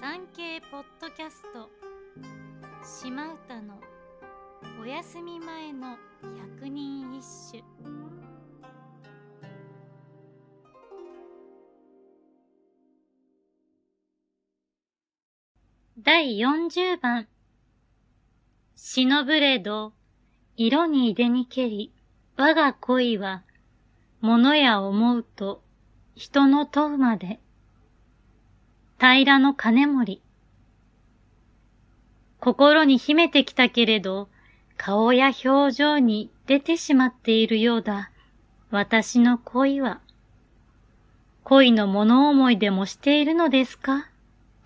産経ポッドキャスト。島唄のお休み前の百人一首。第40番忍ぶれど色に出にけり我が恋は物や思うと人の問うまで平の金森。心に秘めてきたけれど、顔や表情に出てしまっているようだ。私の恋は。恋の物思いでもしているのですか？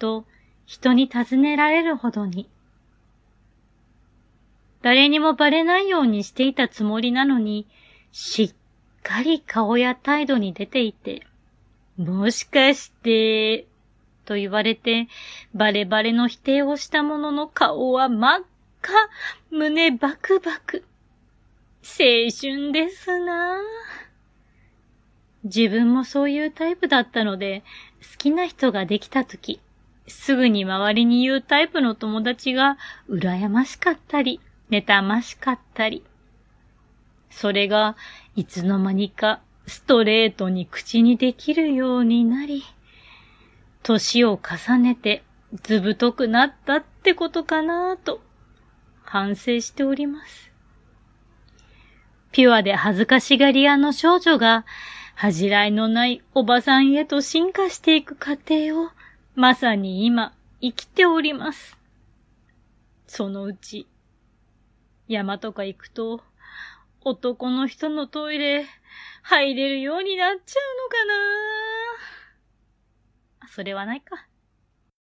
と人に尋ねられるほどに。誰にもバレないようにしていたつもりなのに、しっかり顔や態度に出ていて、もしかして、と言われて、バレバレの否定をしたものの顔は真っ赤、胸バクバク。青春ですな自分もそういうタイプだったので、好きな人ができたとき、すぐに周りに言うタイプの友達が羨ましかったり、妬ましかったり。それがいつの間にかストレートに口にできるようになり、年を重ねてずぶとくなったってことかなぁと反省しております。ピュアで恥ずかしがり屋の少女が恥じらいのないおばさんへと進化していく過程をまさに今生きております。そのうち山とか行くと男の人のトイレ入れるようになっちゃうのかなそれはないか。